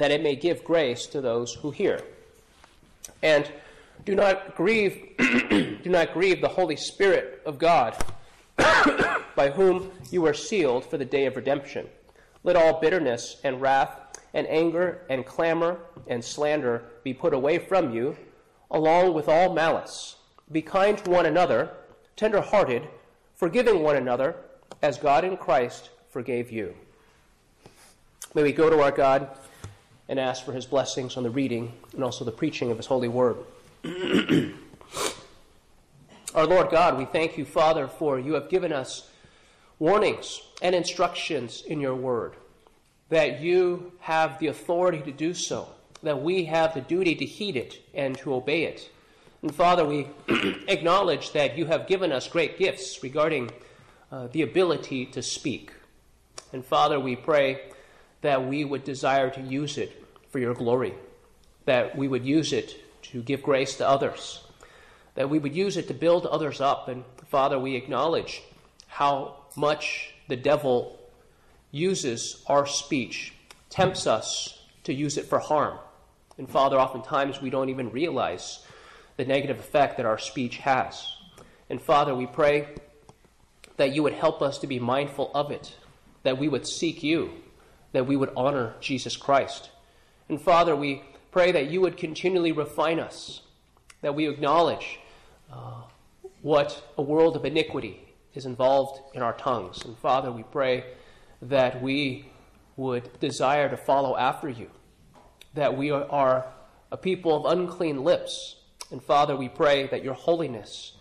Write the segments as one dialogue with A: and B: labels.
A: that it may give grace to those who hear. And do not grieve do not grieve the Holy Spirit of God, by whom you are sealed for the day of redemption. Let all bitterness and wrath and anger and clamor and slander be put away from you, along with all malice. Be kind to one another, tender hearted, forgiving one another, as God in Christ forgave you. May we go to our God and ask for his blessings on the reading and also the preaching of his holy word. Our Lord God, we thank you, Father, for you have given us warnings and instructions in your word, that you have the authority to do so, that we have the duty to heed it and to obey it. And Father, we acknowledge that you have given us great gifts regarding uh, the ability to speak. And Father, we pray that we would desire to use it for your glory, that we would use it to give grace to others, that we would use it to build others up. And Father, we acknowledge how much the devil uses our speech, tempts us to use it for harm. And Father, oftentimes we don't even realize the negative effect that our speech has. And Father, we pray that you would help us to be mindful of it, that we would seek you, that we would honor Jesus Christ. And Father, we pray that you would continually refine us, that we acknowledge uh, what a world of iniquity is involved in our tongues. And Father, we pray that we would desire to follow after you, that we are a people of unclean lips. And Father, we pray that your holiness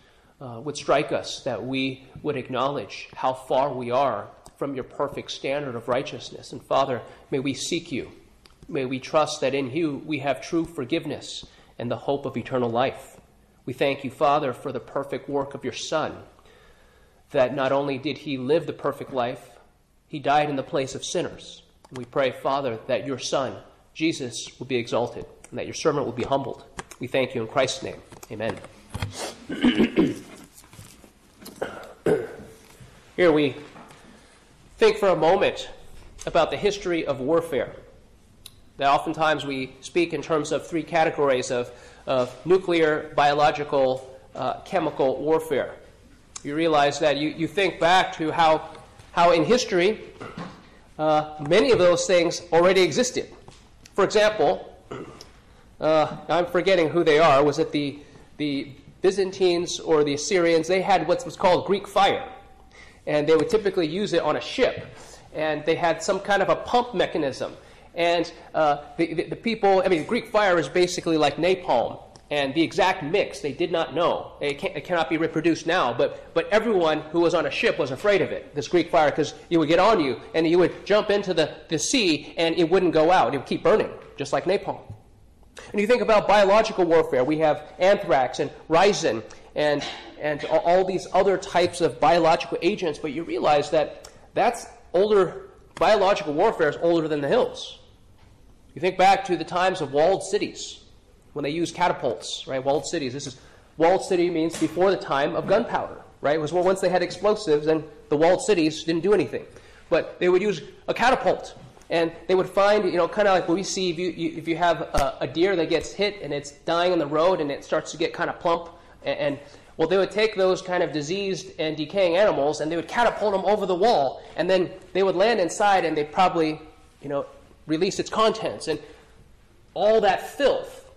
A: uh, would strike us, that we would acknowledge how far we are from your perfect standard of righteousness. And Father, may we seek you. May we trust that in you we have true forgiveness and the hope of eternal life. We thank you, Father, for the perfect work of your Son, that not only did he live the perfect life, he died in the place of sinners. And we pray, Father, that your Son, Jesus, will be exalted and that your servant will be humbled. We thank you in Christ's name. Amen. Here we think for a moment about the history of warfare that oftentimes we speak in terms of three categories of, of nuclear, biological, uh, chemical warfare. You realize that you, you think back to how, how in history uh, many of those things already existed. For example, uh, I'm forgetting who they are. Was it the, the Byzantines or the Assyrians? They had what was called Greek fire. And they would typically use it on a ship. And they had some kind of a pump mechanism and uh, the, the, the, people, I mean, Greek fire is basically like napalm. And the exact mix, they did not know. It, it, cannot be reproduced now, but, but everyone who was on a ship was afraid of it, this Greek fire, because it would get on you, and you would jump into the, the sea, and it wouldn't go out. It would keep burning, just like napalm. And you think about biological warfare, we have anthrax and ricin and, and all these other types of biological agents, but you realize that that's older, biological warfare is older than the hills. You think back to the times of walled cities when they used catapults, right? Walled cities. This is walled city means before the time of gunpowder, right? It was well, once they had explosives, and the walled cities didn't do anything. But they would use a catapult, and they would find, you know, kind of like what we see if you, you if you have a, a, deer that gets hit and it's dying on the road and it starts to get kind of plump, and, and well, they would take those kind of diseased and decaying animals and they would catapult them over the wall, and then they would land inside and they'd probably, you know, release its contents and all that filth.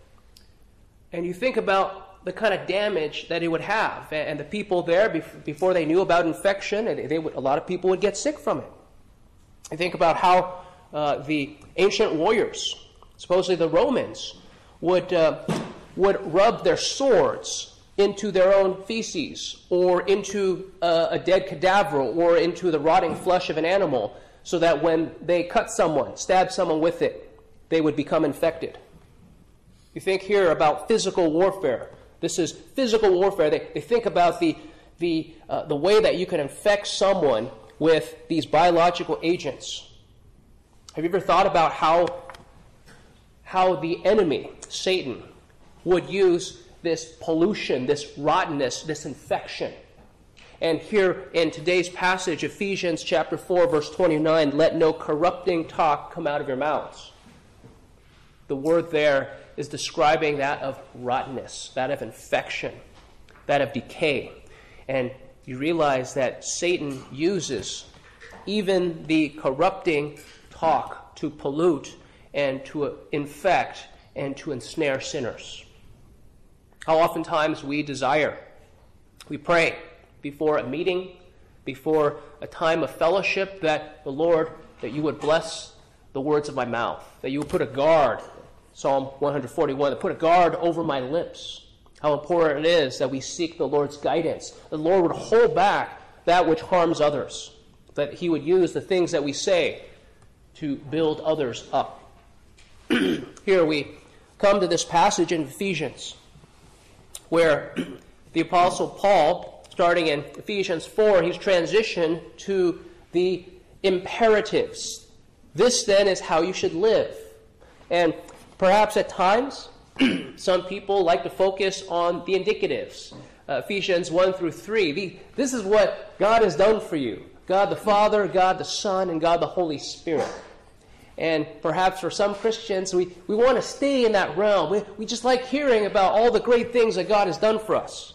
A: And you think about the kind of damage that it would have. And the people there, before they knew about infection, they would, a lot of people would get sick from it. I think about how uh, the ancient warriors, supposedly the Romans, would, uh, would rub their swords into their own feces or into uh, a dead cadaver or into the rotting flesh of an animal so that when they cut someone, stab someone with it, they would become infected. You think here about physical warfare. This is physical warfare. They, they think about the, the, uh, the way that you can infect someone with these biological agents. Have you ever thought about how, how the enemy, Satan, would use this pollution, this rottenness, this infection? And here in today's passage, Ephesians chapter 4, verse 29, let no corrupting talk come out of your mouths. The word there is describing that of rottenness, that of infection, that of decay. And you realize that Satan uses even the corrupting talk to pollute and to infect and to ensnare sinners. How oftentimes we desire, we pray before a meeting, before a time of fellowship, that the Lord, that you would bless the words of my mouth, that you would put a guard, Psalm 141, that put a guard over my lips. How important it is that we seek the Lord's guidance. The Lord would hold back that which harms others, that He would use the things that we say to build others up. Here we come to this passage in Ephesians where the Apostle Paul starting in Ephesians 4, he's transitioned to the imperatives. This then is how you should live. And perhaps at times, some people like to focus on the indicatives. Uh, Ephesians 1 through 3. The, this is what God has done for you God the Father, God the Son, and God the Holy Spirit. And perhaps for some Christians, we, we want to stay in that realm. We, we just like hearing about all the great things that God has done for us.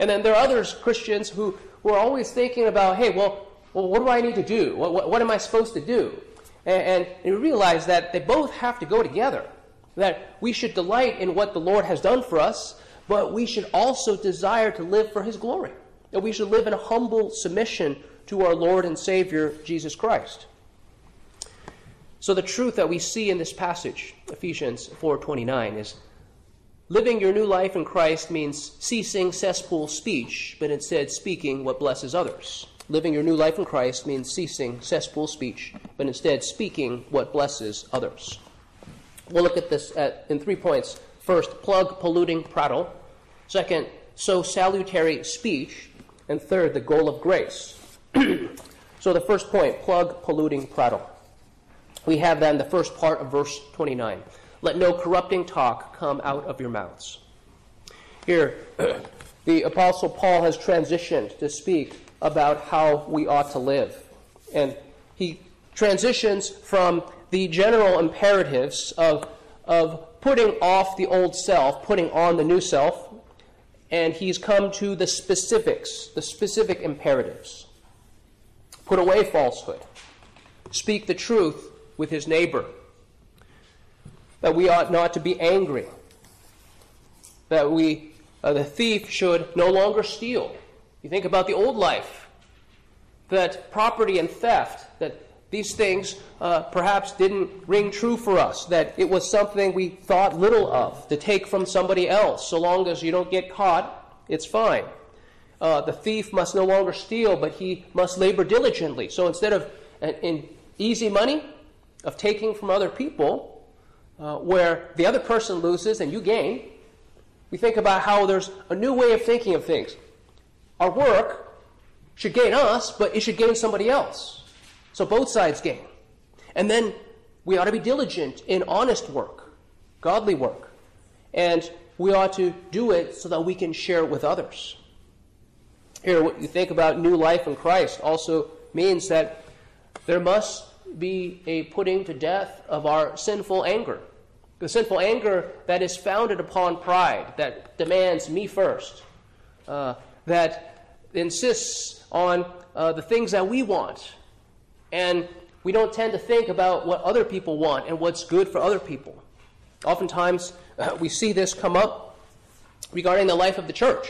A: And then there are others, Christians, who, who are always thinking about, hey, well, well what do I need to do? What, what, what am I supposed to do? And, and you realize that they both have to go together. That we should delight in what the Lord has done for us, but we should also desire to live for His glory. That we should live in humble submission to our Lord and Savior, Jesus Christ. So the truth that we see in this passage, Ephesians 4:29, is Living your new life in Christ means ceasing cesspool speech, but instead speaking what blesses others. Living your new life in Christ means ceasing cesspool speech, but instead speaking what blesses others. We'll look at this at, in three points. First, plug polluting prattle. Second, sow salutary speech. And third, the goal of grace. so the first point, plug polluting prattle. We have then the first part of verse 29. Let no corrupting talk come out of your mouths. Here, the Apostle Paul has transitioned to speak about how we ought to live. And he transitions from the general imperatives of, of putting off the old self, putting on the new self, and he's come to the specifics, the specific imperatives. Put away falsehood. Speak the truth with his neighbor that we ought not to be angry, that we, uh, the thief should no longer steal. You think about the old life, that property and theft, that these things uh, perhaps didn't ring true for us, that it was something we thought little of to take from somebody else. So long as you don't get caught, it's fine. Uh, the thief must no longer steal, but he must labor diligently. So instead of uh, in easy money, of taking from other people, uh, where the other person loses and you gain, we think about how there's a new way of thinking of things. Our work should gain us, but it should gain somebody else. So both sides gain. And then we ought to be diligent in honest work, godly work. And we ought to do it so that we can share it with others. Here, what you think about new life in Christ also means that there must be a putting to death of our sinful anger. The sinful anger that is founded upon pride, that demands me first, uh, that insists on uh, the things that we want. And we don't tend to think about what other people want and what's good for other people. Oftentimes, uh, we see this come up regarding the life of the church.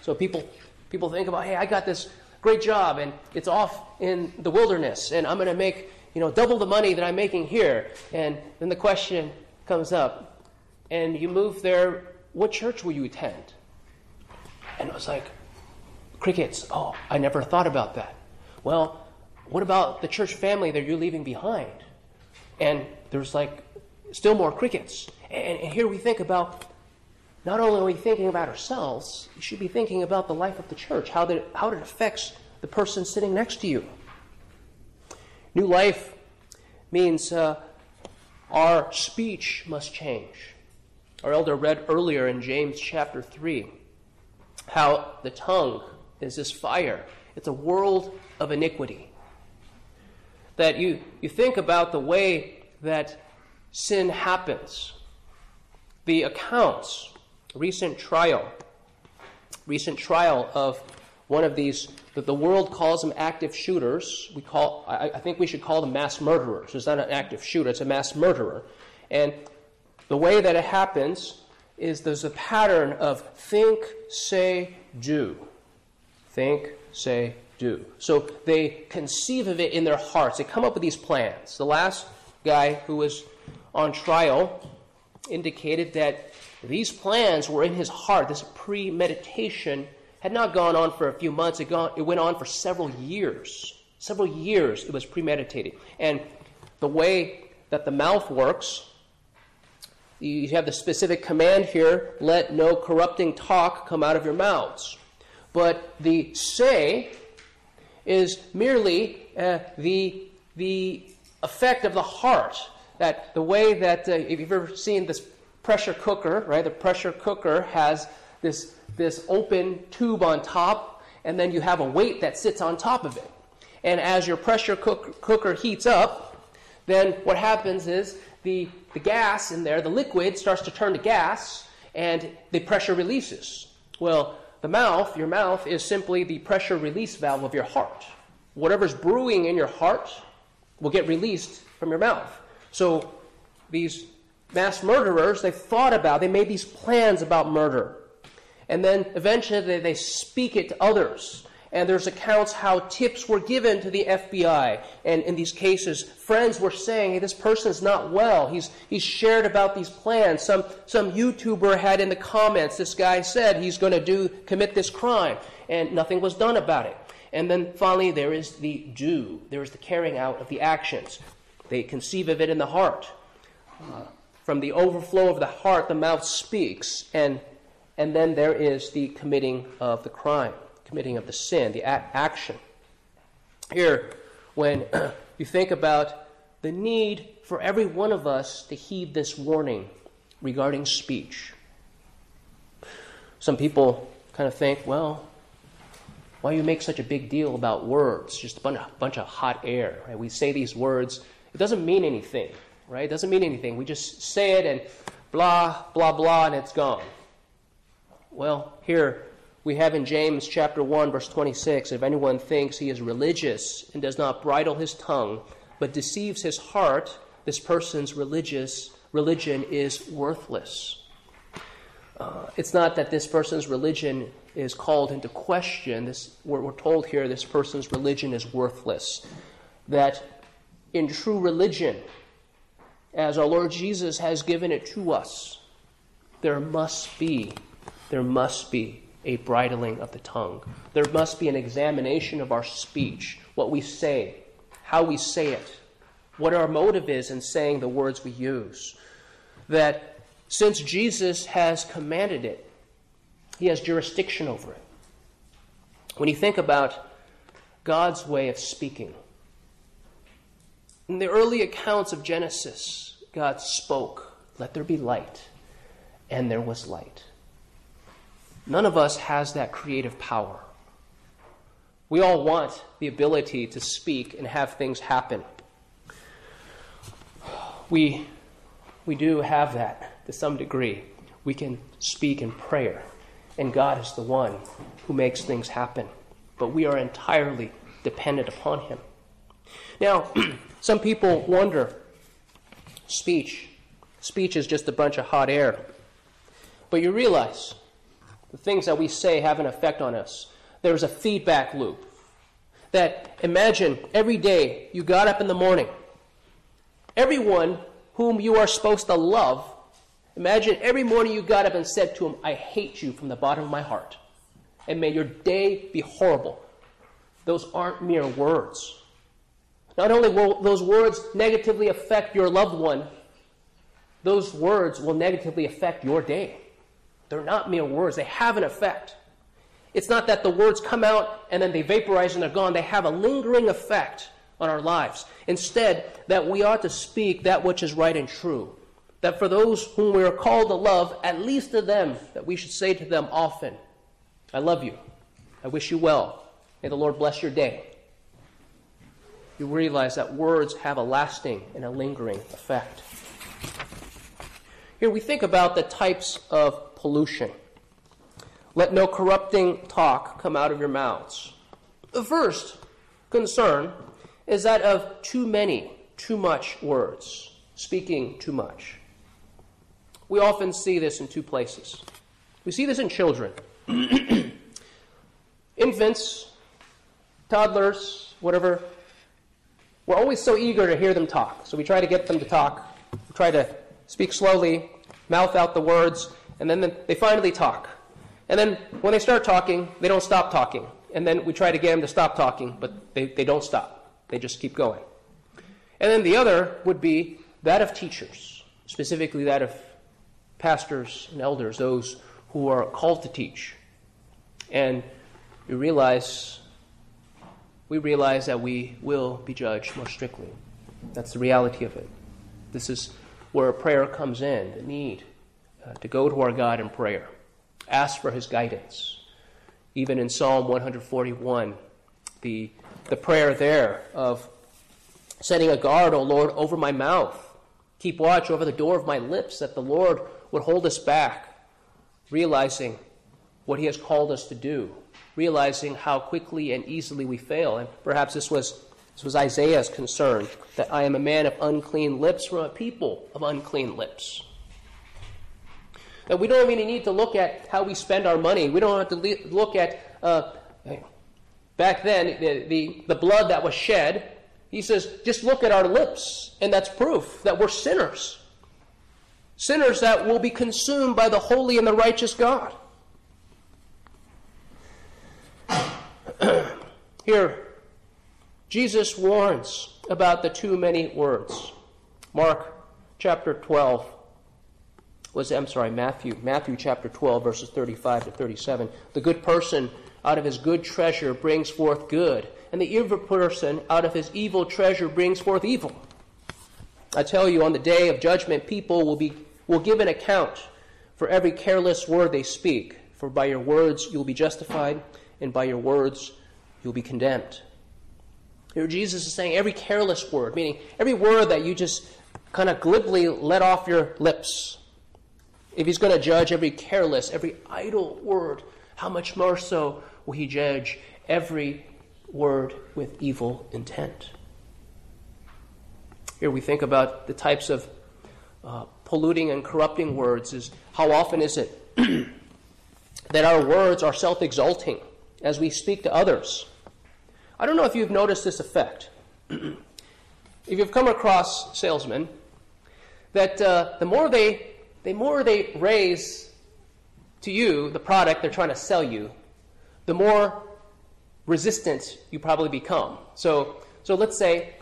A: So people, people think about, hey, I got this great job and it's off in the wilderness and I'm going to make you know double the money that I'm making here. And then the question comes up and you move there, what church will you attend? And I was like, crickets. Oh, I never thought about that. Well, what about the church family that you're leaving behind? And there's like still more crickets. And, and here we think about not only are we thinking about ourselves, you should be thinking about the life of the church, how, that, how it affects the person sitting next to you. New life means uh, our speech must change. Our elder read earlier in James chapter 3 how the tongue is this fire, it's a world of iniquity. That you, you think about the way that sin happens, the accounts, recent trial, recent trial of one of these that the world calls them active shooters. We call, I, I think we should call them mass murderers. It's not an active shooter, it's a mass murderer. And the way that it happens is there's a pattern of think, say, do. Think, say, do. So they conceive of it in their hearts. They come up with these plans. The last guy who was on trial indicated that these plans were in his heart, this premeditation had not gone on for a few months, it, gone, it went on for several years. Several years it was premeditated. And the way that the mouth works, you have the specific command here let no corrupting talk come out of your mouths. But the say is merely uh, the, the effect of the heart. That the way that, uh, if you've ever seen this pressure cooker, right, the pressure cooker has this this open tube on top, and then you have a weight that sits on top of it. And as your pressure cook- cooker heats up, then what happens is the, the gas in there, the liquid, starts to turn to gas, and the pressure releases. Well, the mouth, your mouth, is simply the pressure release valve of your heart. Whatever's brewing in your heart will get released from your mouth. So these mass murderers, they thought about, they made these plans about murder. And then eventually they, they speak it to others. And there's accounts how tips were given to the FBI. And in these cases, friends were saying, hey, this person is not well. He's, he's shared about these plans. Some, some YouTuber had in the comments, this guy said he's going to do, commit this crime. And nothing was done about it. And then finally, there is the do. There is the carrying out of the actions. They conceive of it in the heart. Uh, from the overflow of the heart, the mouth speaks. And and then there is the committing of the crime, committing of the sin, the a- action. Here, when you think about the need for every one of us to heed this warning regarding speech, some people kind of think, well, why do you make such a big deal about words? Just a bunch of, bunch of hot air. Right? We say these words, it doesn't mean anything, right? It doesn't mean anything. We just say it and blah, blah, blah, and it's gone. Well, here we have in James chapter 1 verse 26, if anyone thinks he is religious and does not bridle his tongue, but deceives his heart, this person's religious religion is worthless. Uh, it's not that this person's religion is called into question. This, we're, we're told here this person's religion is worthless. That in true religion, as our Lord Jesus has given it to us, there must be there must be a bridling of the tongue. There must be an examination of our speech, what we say, how we say it, what our motive is in saying the words we use. That since Jesus has commanded it, he has jurisdiction over it. When you think about God's way of speaking, in the early accounts of Genesis, God spoke, Let there be light, and there was light. None of us has that creative power. We all want the ability to speak and have things happen. We, we do have that to some degree. We can speak in prayer, and God is the one who makes things happen. But we are entirely dependent upon Him. Now, some people wonder speech. Speech is just a bunch of hot air. But you realize the things that we say have an effect on us. There's a feedback loop. That imagine every day you got up in the morning, everyone whom you are supposed to love, imagine every morning you got up and said to him, I hate you from the bottom of my heart. And may your day be horrible. Those aren't mere words. Not only will those words negatively affect your loved one, those words will negatively affect your day. They're not mere words, they have an effect. It's not that the words come out and then they vaporize and they're gone. They have a lingering effect on our lives. Instead, that we ought to speak that which is right and true. That for those whom we are called to love, at least to them, that we should say to them often, I love you. I wish you well. May the Lord bless your day. You realize that words have a lasting and a lingering effect. Here we think about the types of pollution. Let no corrupting talk come out of your mouths. The first concern is that of too many, too much words, speaking too much. We often see this in two places. We see this in children. Infants, toddlers, whatever, we're always so eager to hear them talk. So we try to get them to talk. We try to speak slowly, mouth out the words, and then they finally talk. And then when they start talking, they don't stop talking. And then we try to get them to stop talking, but they, they don't stop. They just keep going. And then the other would be that of teachers, specifically that of pastors and elders, those who are called to teach. And you realize, we realize that we will be judged more strictly. That's the reality of it. This is where prayer comes in, the need uh, to go to our God in prayer ask for his guidance. Even in Psalm 141, the, the prayer there of setting a guard, O Lord, over my mouth. Keep watch over the door of my lips, that the Lord would hold us back, realizing what he has called us to do, realizing how quickly and easily we fail. And perhaps this was, this was Isaiah's concern that I am a man of unclean lips from a people of unclean lips. That we don't even need to look at how we spend our money. We don't have to look at, uh, back then, the, the, the blood that was shed. He says, just look at our lips, and that's proof that we're sinners. Sinners that will be consumed by the holy and the righteous God. Here, Jesus warns about the too many words. Mark chapter 12, was, I'm sorry, Matthew, Matthew chapter 12, verses 35 to 37. The good person out of his good treasure brings forth good, and the evil person out of his evil treasure brings forth evil. I tell you, on the day of judgment, people will, be, will give an account for every careless word they speak. For by your words you will be justified, and by your words you'll be condemned. Here, Jesus is saying every careless word, meaning every word that you just kind of glibly let off your lips, if he's going to judge every careless, every idle word, how much more so will he judge every word with evil intent? Here we think about the types of uh, polluting and corrupting words is how often is it that our words are self-exalting as we speak to others? I don't know if you've noticed this effect. if you've come across salesmen, that uh, the more they the more they raise to you the product they're trying to sell you, the more resistant you probably become. So, so let's say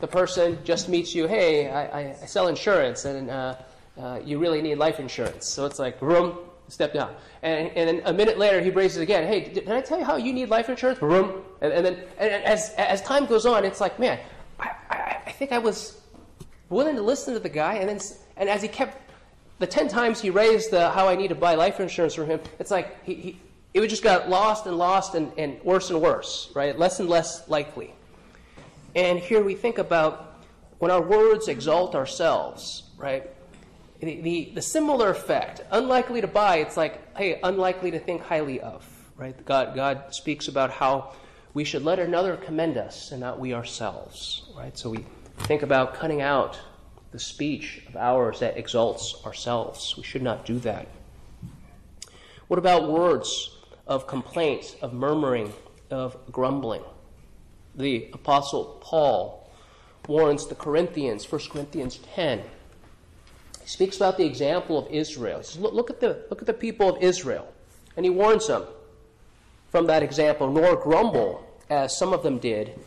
A: the person just meets you, hey, I, I sell insurance, and uh, uh, you really need life insurance. So it's like, room, step down. And, and then a minute later, he raises again, hey, did, did I tell you how you need life insurance? Room. And, and then and as, as time goes on, it's like, man, I, I, I think I was willing to listen to the guy, and then and as he kept the 10 times he raised the how I need to buy life insurance from him, it's like he, he, it just got lost and lost and, and worse and worse, right? Less and less likely. And here we think about when our words exalt ourselves, right? The, the, the similar effect, unlikely to buy, it's like, hey, unlikely to think highly of, right? God, God speaks about how we should let another commend us and not we ourselves, right? So we think about cutting out the speech of ours that exalts ourselves. We should not do that. What about words of complaint, of murmuring, of grumbling? The Apostle Paul warns the Corinthians, 1 Corinthians 10. He speaks about the example of Israel. He says, look, look, at the, look at the people of Israel. And he warns them from that example, nor grumble as some of them did,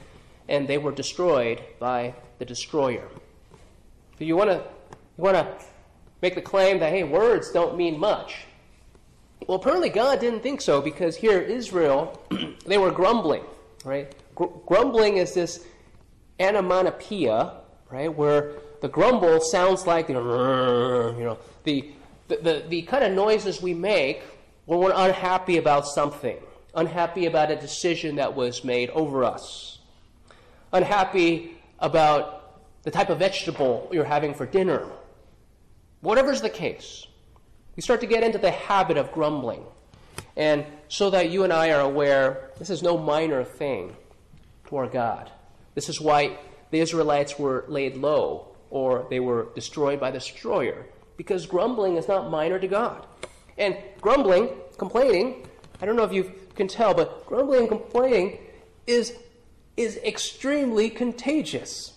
A: and they were destroyed by the destroyer. So you want to you want to make the claim that, hey, words don't mean much. Well, apparently God didn't think so because here, Israel, they were grumbling, right? Gr- grumbling is this onomatopoeia, right, where the grumble sounds like the, you know, the, the, the, the kind of noises we make when we're unhappy about something, unhappy about a decision that was made over us, unhappy about the type of vegetable you're having for dinner. Whatever's the case, we start to get into the habit of grumbling. And so that you and I are aware, this is no minor thing to our God. This is why the Israelites were laid low or they were destroyed by the destroyer. Because grumbling is not minor to God. And grumbling, complaining, I don't know if you can tell, but grumbling and complaining is, is extremely contagious.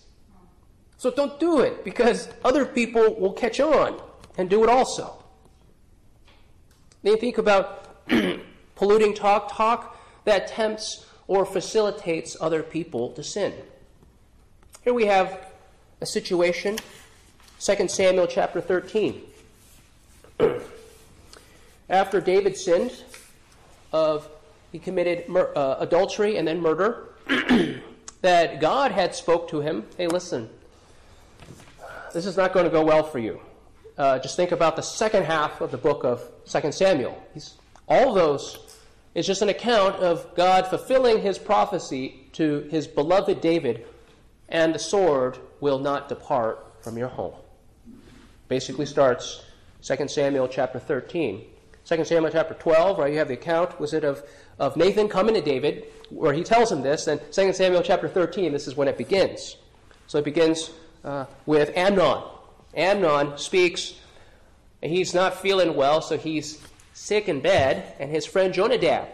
A: So don't do it because other people will catch on and do it also. Then think about polluting talk, talk that tempts or facilitates other people to sin. Here we have a situation, 2 Samuel chapter 13. After David sinned of he committed mur- uh, adultery and then murder, that God had spoke to him, "Hey, listen, this is not going to go well for you." Uh, just think about the second half of the book of 2 Samuel. He's, all those is just an account of God fulfilling his prophecy to his beloved David, and the sword will not depart from your home. Basically starts 2 Samuel chapter 13. 2 Samuel chapter 12, right, you have the account, was it of, of Nathan coming to David, where he tells him this, and 2 Samuel chapter 13, this is when it begins. So it begins uh, with Amnon. Amnon speaks, and he's not feeling well, so he's sick in bed, and his friend Jonadab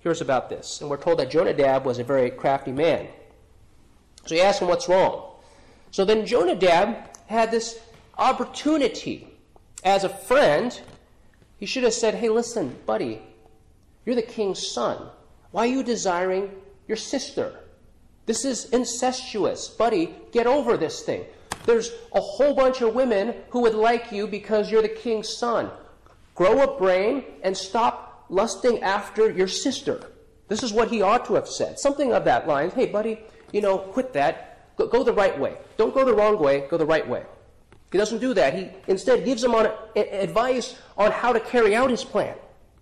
A: hears about this. And we're told that Jonadab was a very crafty man. So he asks him what's wrong. So then Jonadab had this opportunity as a friend. He should have said, Hey, listen, buddy, you're the king's son. Why are you desiring your sister? This is incestuous. Buddy, get over this thing. There's a whole bunch of women who would like you because you're the king's son. Grow a brain and stop lusting after your sister. This is what he ought to have said. Something of that line. Hey, buddy, you know, quit that. Go, go the right way. Don't go the wrong way, go the right way. He doesn't do that. He instead gives him on, advice on how to carry out his plan.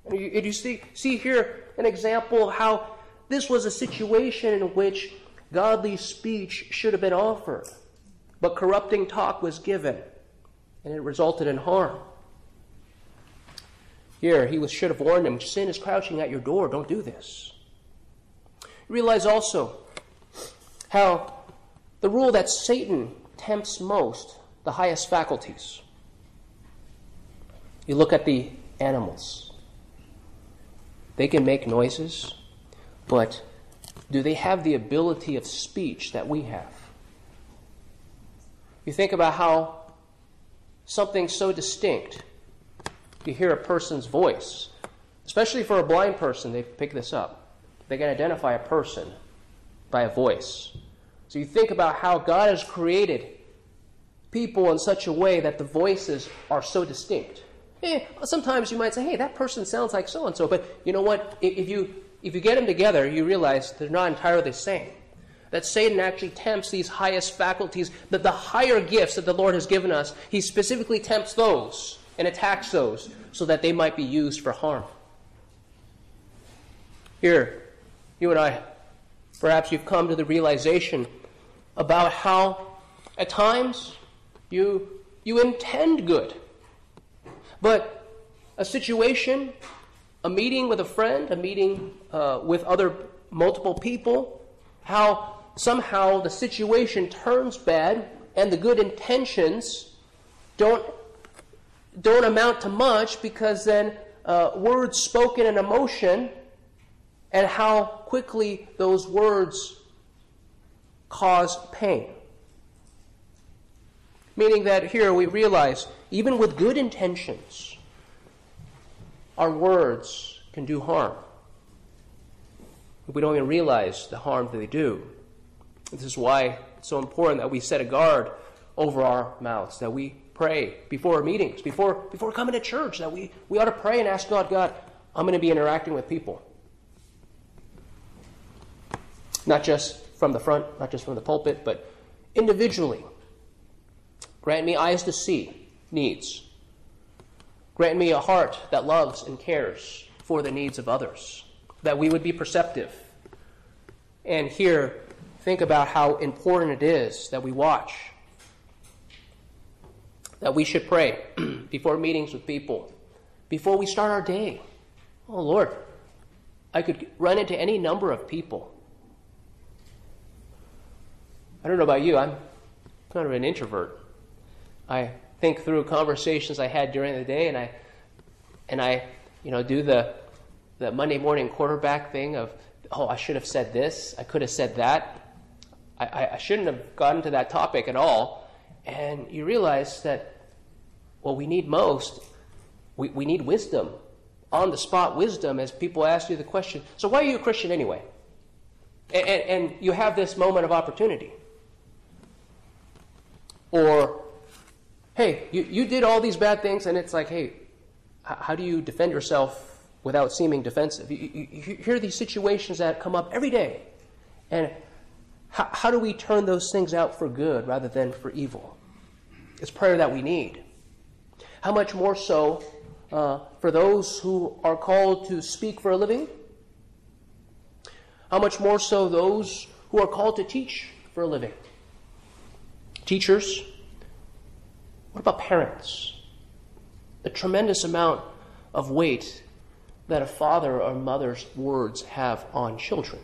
A: And you, you see, see here an example of how this was a situation in which godly speech should have been offered, but corrupting talk was given, and it resulted in harm. Here, he was, should have warned him sin is crouching at your door, don't do this. Realize also how the rule that Satan tempts most the highest faculties. You look at the animals. They can make noises, but do they have the ability of speech that we have? You think about how something so distinct, you hear a person's voice, especially for a blind person, they pick this up. They can identify a person by a voice. So you think about how God has created people in such a way that the voices are so distinct. Eh, sometimes you might say, hey, that person sounds like so and so, but you know what? If you, if you get them together, you realize they're not entirely the same. That Satan actually tempts these highest faculties, that the higher gifts that the Lord has given us, he specifically tempts those and attacks those so that they might be used for harm. Here, you and I, perhaps you've come to the realization about how at times you, you intend good. But a situation, a meeting with a friend, a meeting uh, with other multiple people, how somehow the situation turns bad and the good intentions don't, don't amount to much because then uh, words spoken in emotion and how quickly those words cause pain. Meaning that here we realize, even with good intentions, our words can do harm. We don't even realize the harm that they do. This is why it's so important that we set a guard over our mouths, that we pray before meetings, before, before coming to church, that we, we ought to pray and ask God, God, I'm going to be interacting with people. Not just from the front, not just from the pulpit, but individually. Grant me eyes to see needs. Grant me a heart that loves and cares for the needs of others, that we would be perceptive. And here, think about how important it is that we watch, that we should pray before meetings with people, before we start our day. Oh, Lord, I could run into any number of people I don't know about you, I'm kind of an introvert. I think through conversations I had during the day, and I, and I, you know, do the, the Monday morning quarterback thing of, oh, I should have said this, I could have said that. I, I shouldn't have gotten to that topic at all. And you realize that what we need most, we, we need wisdom, on the spot wisdom, as people ask you the question, so why are you a Christian anyway? And, and, and you have this moment of opportunity. Or, hey, you, you did all these bad things, and it's like, hey, how do you defend yourself without seeming defensive? You, you, you hear these situations that come up every day. And how, how do we turn those things out for good rather than for evil? It's prayer that we need. How much more so uh, for those who are called to speak for a living? How much more so those who are called to teach for a living? Teachers? What about parents? The tremendous amount of weight that a father or mother's words have on children.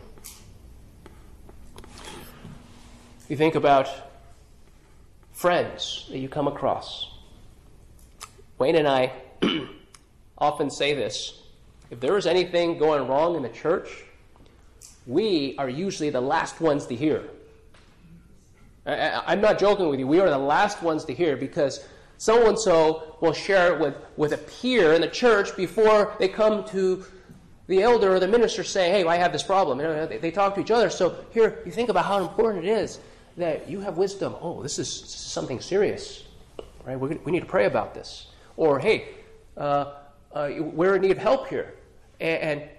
A: You think about friends that you come across. Wayne and I often say this if there is anything going wrong in the church, we are usually the last ones to hear. I, am not joking with you. We are the last ones to hear because so and so will share it with, with a peer in the church before they come to the elder or the minister saying, hey, I have this problem. You know, they, they, talk to each other. So here, you think about how important it is that you have wisdom. Oh, this is, this is something serious. Right? We're, we need to pray about this. Or, hey, uh, uh, we're in need of help here. And, and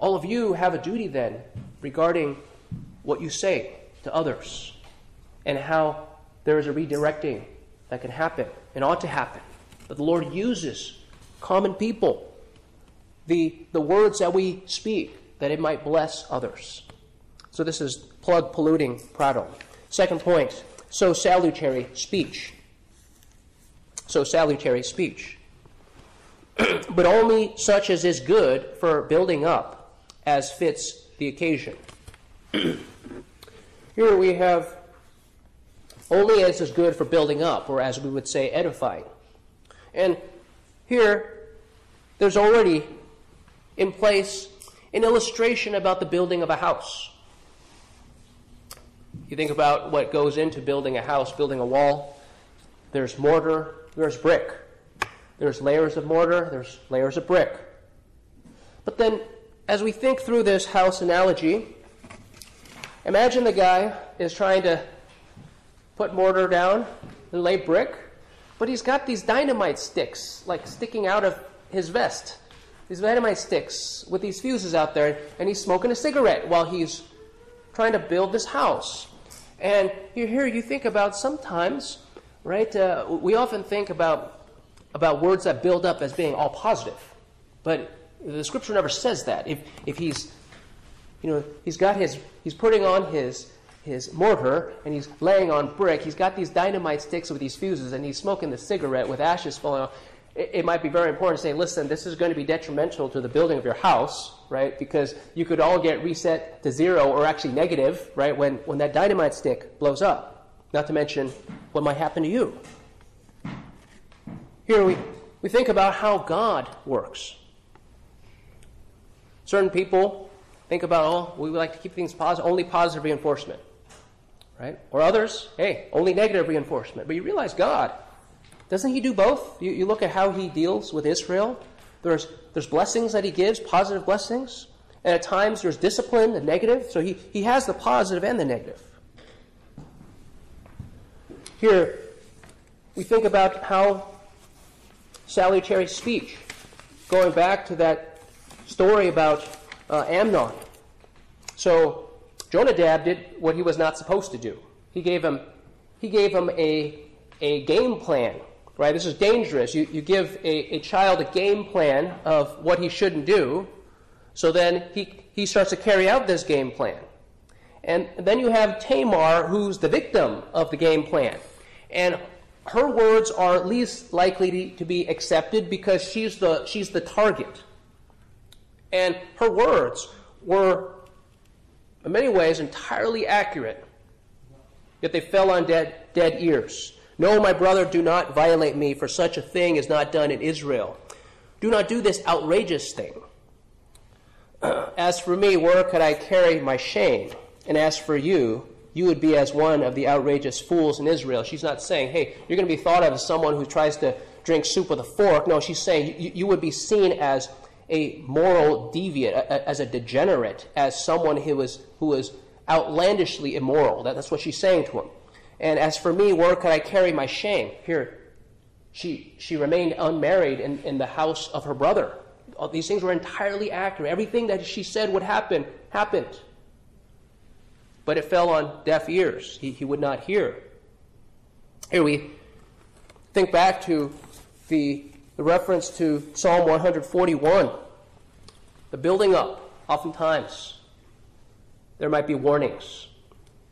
A: all of you have a duty then regarding what you say to others and how there is a redirecting that can happen and ought to happen. But the Lord uses common people, the, the words that we speak, that it might bless others. So this is plug polluting prattle. Second point, sow salutary speech. Sow salutary speech. but only such as is good for building up as fits the occasion. Here we have only as is good for building up, or as we would say, edifying. And here, there's already in place an illustration about the building of a house. You think about what goes into building a house, building a wall. There's mortar, there's brick. There's layers of mortar, there's layers of brick. But then, as we think through this house analogy, imagine the guy is trying to put mortar down and lay brick, but he's got these dynamite sticks, like sticking out of his vest. These dynamite sticks with these fuses out there, and he's smoking a cigarette while he's trying to build this house. And here, you think about sometimes, right? Uh, we often think about about words that build up as being all positive, but the scripture never says that. If if he's, you know, he's got his, he's putting on his his mortar and he's laying on brick. He's got these dynamite sticks with these fuses and he's smoking the cigarette with ashes falling off. It, it might be very important to say, listen, this is going to be detrimental to the building of your house, right? Because you could all get reset to zero or actually negative, right, when, when that dynamite stick blows up. Not to mention what might happen to you. Here we, we think about how God works. Certain people think about, oh, we would like to keep things positive, only positive reinforcement right? Or others, hey, only negative reinforcement. But you realize God, doesn't He do both? You, you look at how He deals with Israel. There's, there's blessings that He gives, positive blessings. And at times there's discipline, the negative. So he, he has the positive and the negative. Here, we think about how salutary speech, going back to that story about uh, Amnon. So Jonadab did what he was not supposed to do. He gave him, he gave him a, a game plan, right? This is dangerous. You, you give a, a child a game plan of what he shouldn't do, so then he, he starts to carry out this game plan. And then you have Tamar, who's the victim of the game plan. And her words are least likely to be accepted because she's the, she's the target. And her words were, in many ways, entirely accurate, yet they fell on dead, dead ears. No, my brother, do not violate me, for such a thing is not done in Israel. Do not do this outrageous thing. As for me, where could I carry my shame? And as for you, you would be as one of the outrageous fools in Israel. She's not saying, hey, you're going to be thought of as someone who tries to drink soup with a fork. No, she's saying you, you would be seen as a moral deviant, a, as a degenerate, as someone who was, who was outlandishly immoral. That, that's what she's saying to him. And as for me, where could I carry my shame? Here, she, she remained unmarried in, in the house of her brother. All these things were entirely accurate. Everything that she said would happen, happened but it fell on deaf ears. He, he would not hear. Here we think back to the, the reference to Psalm 141, the building up, oftentimes. There might be warnings.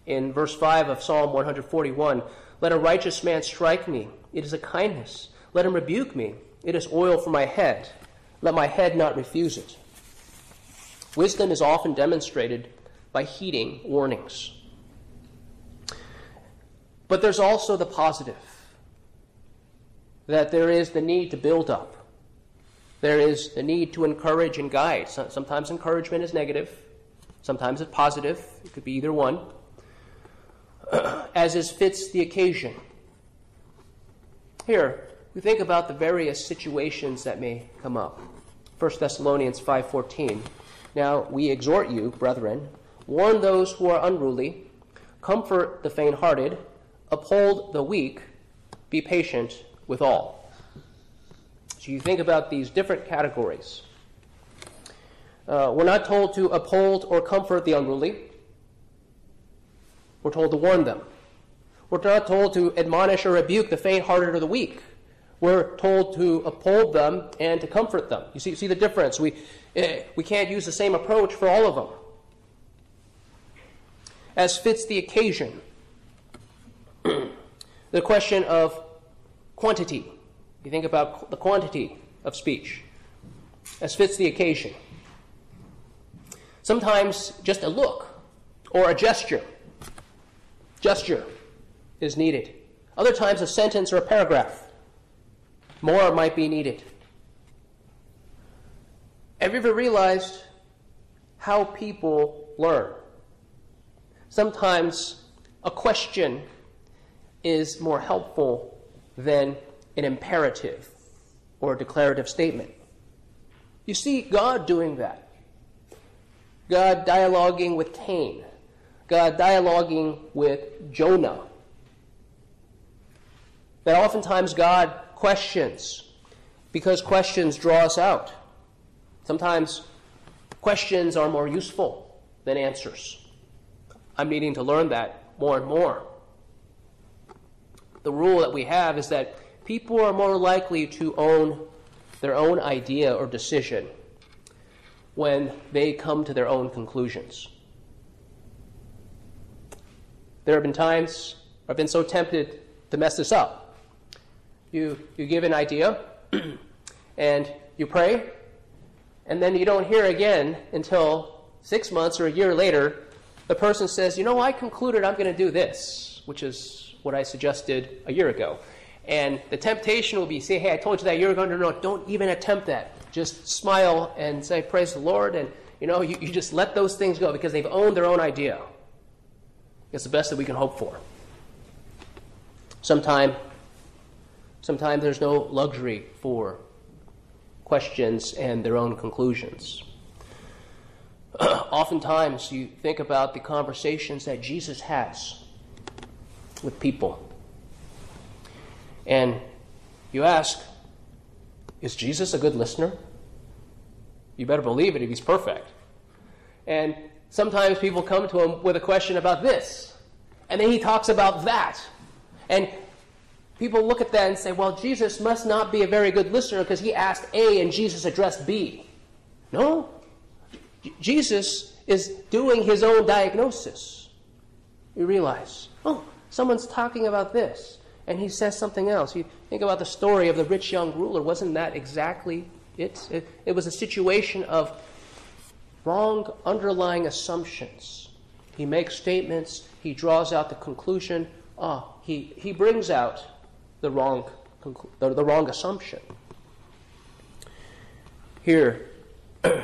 A: In verse 5 of Psalm 141, let a righteous man strike me. It is a kindness. Let him rebuke me. It is oil for my head. Let my head not refuse it. Wisdom is often demonstrated by heeding warnings. But there's also the positive that there is the need to build up. There is the need to encourage and guide. Sometimes encouragement is negative, sometimes it's positive. It could be either one. As is fits the occasion. Here, we think about the various situations that may come up. 1 Thessalonians 5:14. Now we exhort you, brethren, warn those who are unruly, comfort the faint hearted, uphold the weak, be patient with all. So you think about these different categories. Uh, we're not told to uphold or comfort the unruly. We're told to warn them. We're not told to admonish or rebuke the faint hearted or the weak. We're told to uphold them and to comfort them. You see, see the difference? We, eh, we can't use the same approach for all of them as fits the occasion. the question of quantity. You think about the quantity of speech as fits the occasion. Sometimes just a look or a gesture. Gesture is needed. Other times a sentence or a paragraph. More might be needed. Have you ever realized how people learn? Sometimes a question is more helpful than an imperative or a declarative statement. You see God doing that. God dialoguing with Cain. God dialoguing with Jonah. That oftentimes God questions because questions draw us out. Sometimes questions are more useful than answers. I'm needing to learn that more and more. The rule that we have is that people are more likely to own their own idea or decision when they come to their own conclusions. There have been times I've been so tempted to mess this up. You, you give an idea and you pray, and then you don't hear again until six months or a year later the person says, you know, I concluded I'm going to do this, which is what I suggested a year ago. And the temptation will be, say, hey, I told you that a year ago. No, no, don't even attempt that. Just smile and say, praise the Lord. And, you know, you, you just let those things go because they've owned their own idea. It's the best that we can hope for. Sometime, sometimes there's no luxury for questions and their own conclusions. oftentimes you think about the conversations that Jesus has with people. And you ask, is Jesus a good listener? You better believe it if he's perfect. And sometimes people come to him with a question about this, and then he talks about that. And people look at that and say, well, Jesus must not be a very good listener because he asked A and Jesus addressed B. No. Jesus is doing his own diagnosis. You realize, oh, someone's talking about this, and he says something else. You think about the story of the rich young ruler. Wasn't that exactly it? It, it was a situation of wrong underlying assumptions. He makes statements, he draws out the conclusion, ah, he, he brings out the wrong, the, the wrong assumption. Here,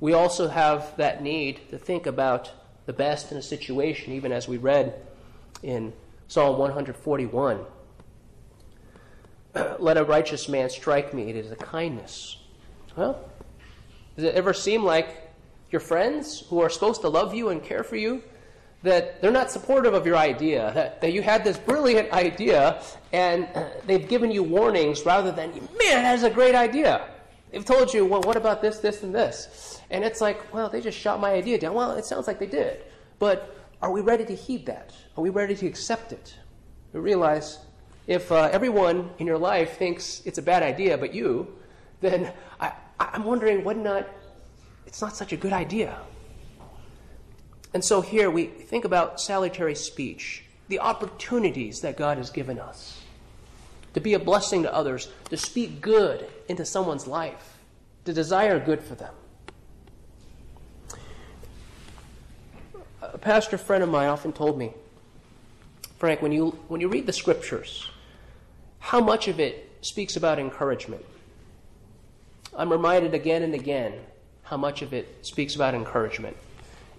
A: we also have that need to think about the best in a situation, even as we read in Psalm 141. Let a righteous man strike me, it is a kindness. Well, does it ever seem like your friends who are supposed to love you and care for you that they're not supportive of your idea, that, that you had this brilliant idea and they've given you warnings rather than, man, that's a great idea. They've told you, well, what about this, this, and this? And it's like, well, they just shot my idea down. Well, it sounds like they did. But are we ready to heed that? Are we ready to accept it? We realize if uh, everyone in your life thinks it's a bad idea but you, then I, I'm wondering whether not it's not such a good idea. And so here we think about salutary speech, the opportunities that God has given us to be a blessing to others, to speak good into someone's life, to desire good for them. A pastor friend of mine often told me, Frank, when you, when you read the scriptures, how much of it speaks about encouragement? I'm reminded again and again how much of it speaks about encouragement.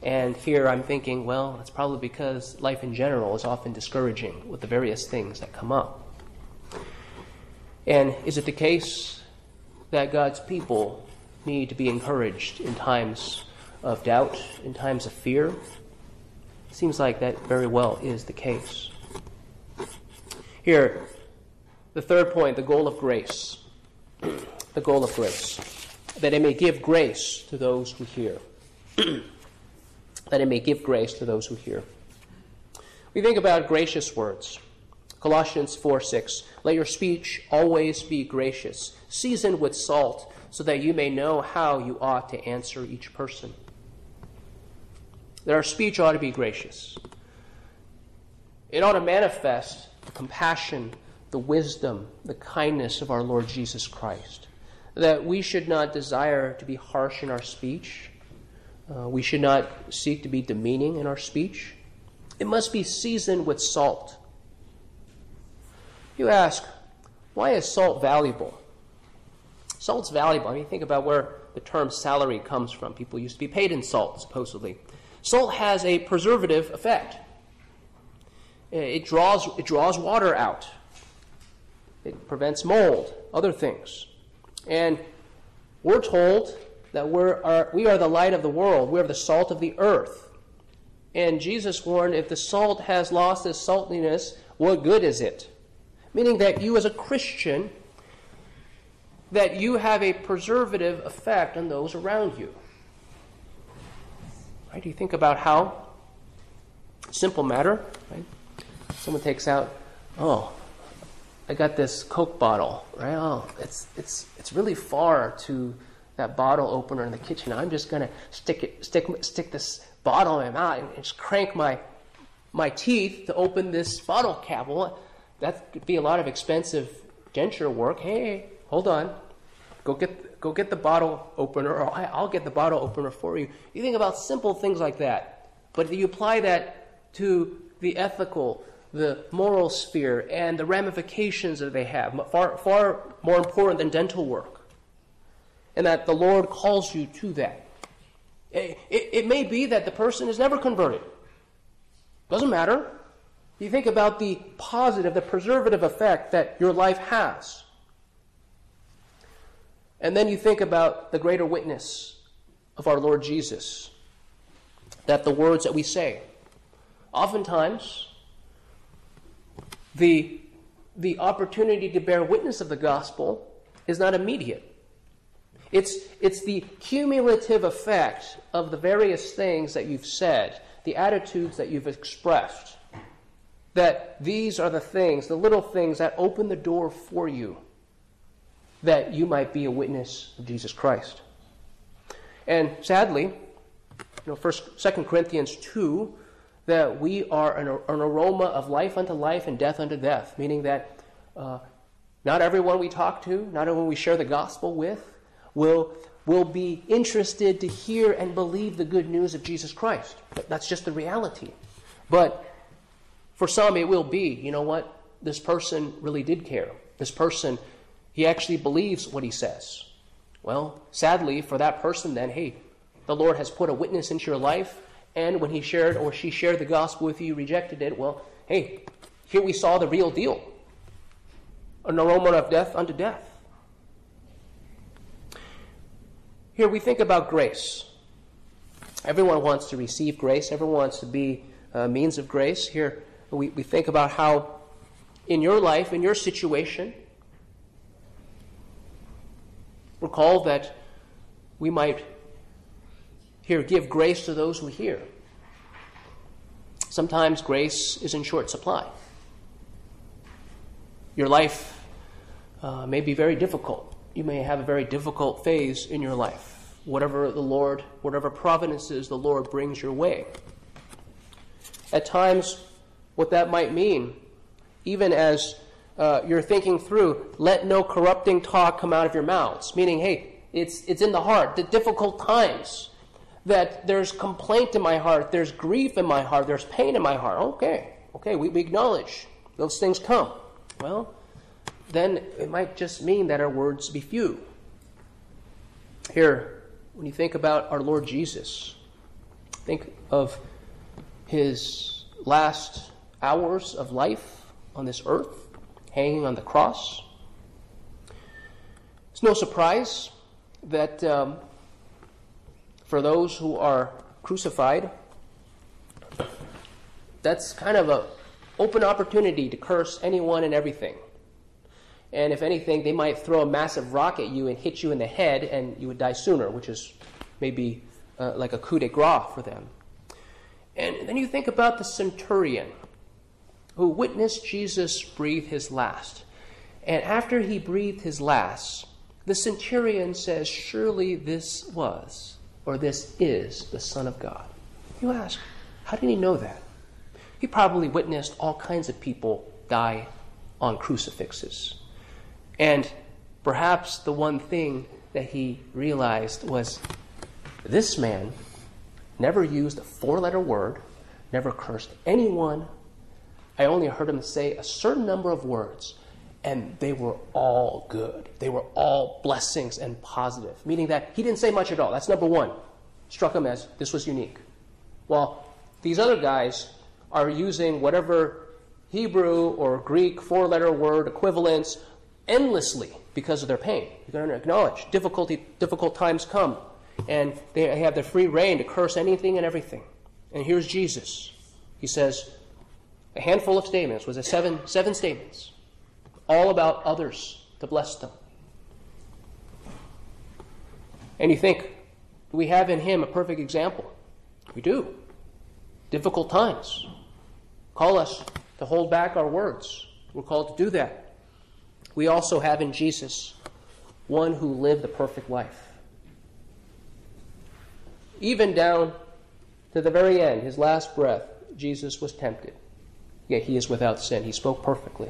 A: And here I'm thinking, well, it's probably because life in general is often discouraging with the various things that come up. And is it the case that God's people need to be encouraged in times of doubt, in times of fear? Seems like that very well is the case. Here, the third point, the goal of grace. the goal of grace. That it may give grace to those who hear. that it may give grace to those who hear. We think about gracious words. Colossians 4 6. Let your speech always be gracious, seasoned with salt, so that you may know how you ought to answer each person. That our speech ought to be gracious. It ought to manifest the compassion, the wisdom, the kindness of our Lord Jesus Christ. That we should not desire to be harsh in our speech, uh, we should not seek to be demeaning in our speech. It must be seasoned with salt. You ask, why is salt valuable? Salt's valuable. I mean, think about where the term salary comes from. People used to be paid in salt, supposedly. Salt has a preservative effect. It draws, it draws water out. It prevents mold, other things. And we're told that we're, are, we are the light of the world. We are the salt of the earth. And Jesus warned if the salt has lost its saltiness, what good is it? Meaning that you, as a Christian, that you have a preservative effect on those around you. Right? Do you think about how simple matter? Right? Someone takes out, oh, I got this Coke bottle, right? Oh, it's it's it's really far to that bottle opener in the kitchen. I'm just to stick it, stick, stick this bottle in my mouth and just crank my, my teeth to open this bottle cap. Well, that could be a lot of expensive denture work. Hey, hold on. Go get, go get the bottle opener, or I'll get the bottle opener for you. You think about simple things like that. But you apply that to the ethical, the moral sphere, and the ramifications that they have, far, far more important than dental work and that the Lord calls you to that. It, it, it may be that the person is never converted. Doesn't matter. You think about the positive, the preservative effect that your life has. And then you think about the greater witness of our Lord Jesus. That the words that we say, oftentimes, the the opportunity to bear witness of the gospel is not immediate. It's, it's the cumulative effect of the various things that you've said, the attitudes that you've expressed, that these are the things, the little things that open the door for you that you might be a witness of Jesus Christ. And sadly, you know, first, Second Corinthians 2, that we are an, an, aroma of life unto life and death unto death, meaning that uh, not everyone we talk to, not everyone we share the gospel with, will, will be interested to hear and believe the good news of Jesus Christ. That's just the reality. But for some, it will be, you know what? This person really did care. This person, he actually believes what he says. Well, sadly, for that person, then, hey, the Lord has put a witness into your life, and when he shared or she shared the gospel with you, rejected it. Well, hey, here we saw the real deal an aroma of death unto death. Here we think about grace. Everyone wants to receive grace, everyone wants to be a means of grace. Here we, we think about how in your life, in your situation, recall that we might here give grace to those who hear. Sometimes grace is in short supply. Your life uh, may be very difficult you may have a very difficult phase in your life, whatever the Lord, whatever providences the Lord brings your way. At times, what that might mean, even as uh, you're thinking through, let no corrupting talk come out of your mouths, meaning, hey, it's, it's in the heart, the difficult times, that there's complaint in my heart, there's grief in my heart, there's pain in my heart. Okay, okay, we, we acknowledge those things come. Well, then it might just mean that our words be few. Here, when you think about our Lord Jesus, think of his last hours of life on this earth, hanging on the cross. It's no surprise that um, for those who are crucified, that's kind of an open opportunity to curse anyone and everything. And if anything, they might throw a massive rock at you and hit you in the head, and you would die sooner, which is maybe uh, like a coup de grace for them. And then you think about the centurion who witnessed Jesus breathe his last. And after he breathed his last, the centurion says, Surely this was, or this is, the Son of God. You ask, how did he know that? He probably witnessed all kinds of people die on crucifixes. And perhaps the one thing that he realized was this man never used a four letter word, never cursed anyone. I only heard him say a certain number of words, and they were all good. They were all blessings and positive, meaning that he didn't say much at all. That's number one. Struck him as this was unique. Well, these other guys are using whatever Hebrew or Greek four letter word equivalents endlessly because of their pain. You're going to acknowledge difficulty, difficult times come, and they have the free rein to curse anything and everything. And here's Jesus. He says a handful of statements was a seven seven statements, all about others to bless them. And you think do we have in him a perfect example. We do. Difficult times call us to hold back our words. We're called to do that we also have in Jesus one who lived the perfect life. Even down to the very end, his last breath, Jesus was tempted. Yet he is without sin. He spoke perfectly.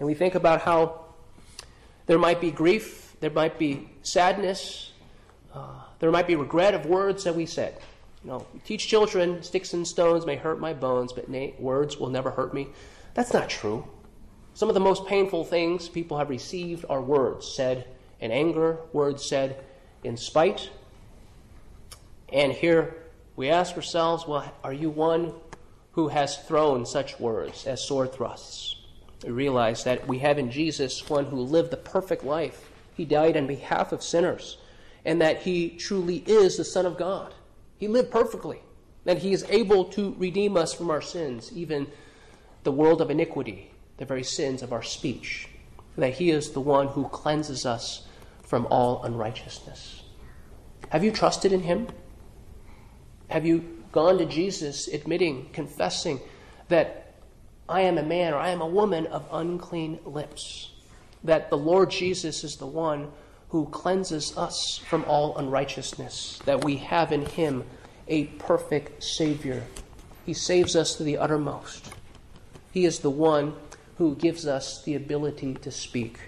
A: And we think about how there might be grief, there might be sadness, uh, there might be regret of words that we said. You know, we teach children, sticks and stones may hurt my bones, but words will never hurt me. That's not true. Some of the most painful things people have received are words said in anger, words said in spite. And here we ask ourselves, well, are you one who has thrown such words as sword thrusts? We realize that we have in Jesus one who lived the perfect life. He died on behalf of sinners, and that he truly is the Son of God. He lived perfectly, that he is able to redeem us from our sins, even the world of iniquity the very sins of our speech, that He is the one who cleanses us from all unrighteousness. Have you trusted in Him? Have you gone to Jesus admitting, confessing that I am a man or I am a woman of unclean lips? That the Lord Jesus is the one who cleanses us from all unrighteousness, that we have in Him a perfect Savior. He saves us to the uttermost. He is the one who gives us the ability to speak.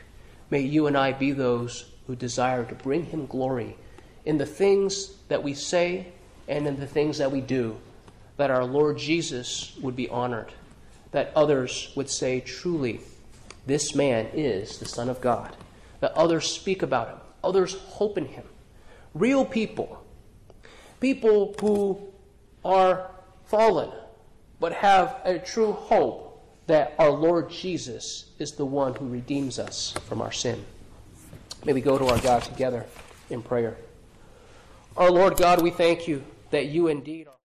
A: May you and I be those who desire to bring Him glory in the things that we say and in the things that we do, that our Lord Jesus would be honored, that others would say, truly, this man is the Son of God, that others speak about him, others hope in him. Real people, people who are fallen, but have a true hope that our Lord Jesus is the one who redeems us from our sin. May we go to our God together in prayer. Our Lord God, we thank you that you indeed are.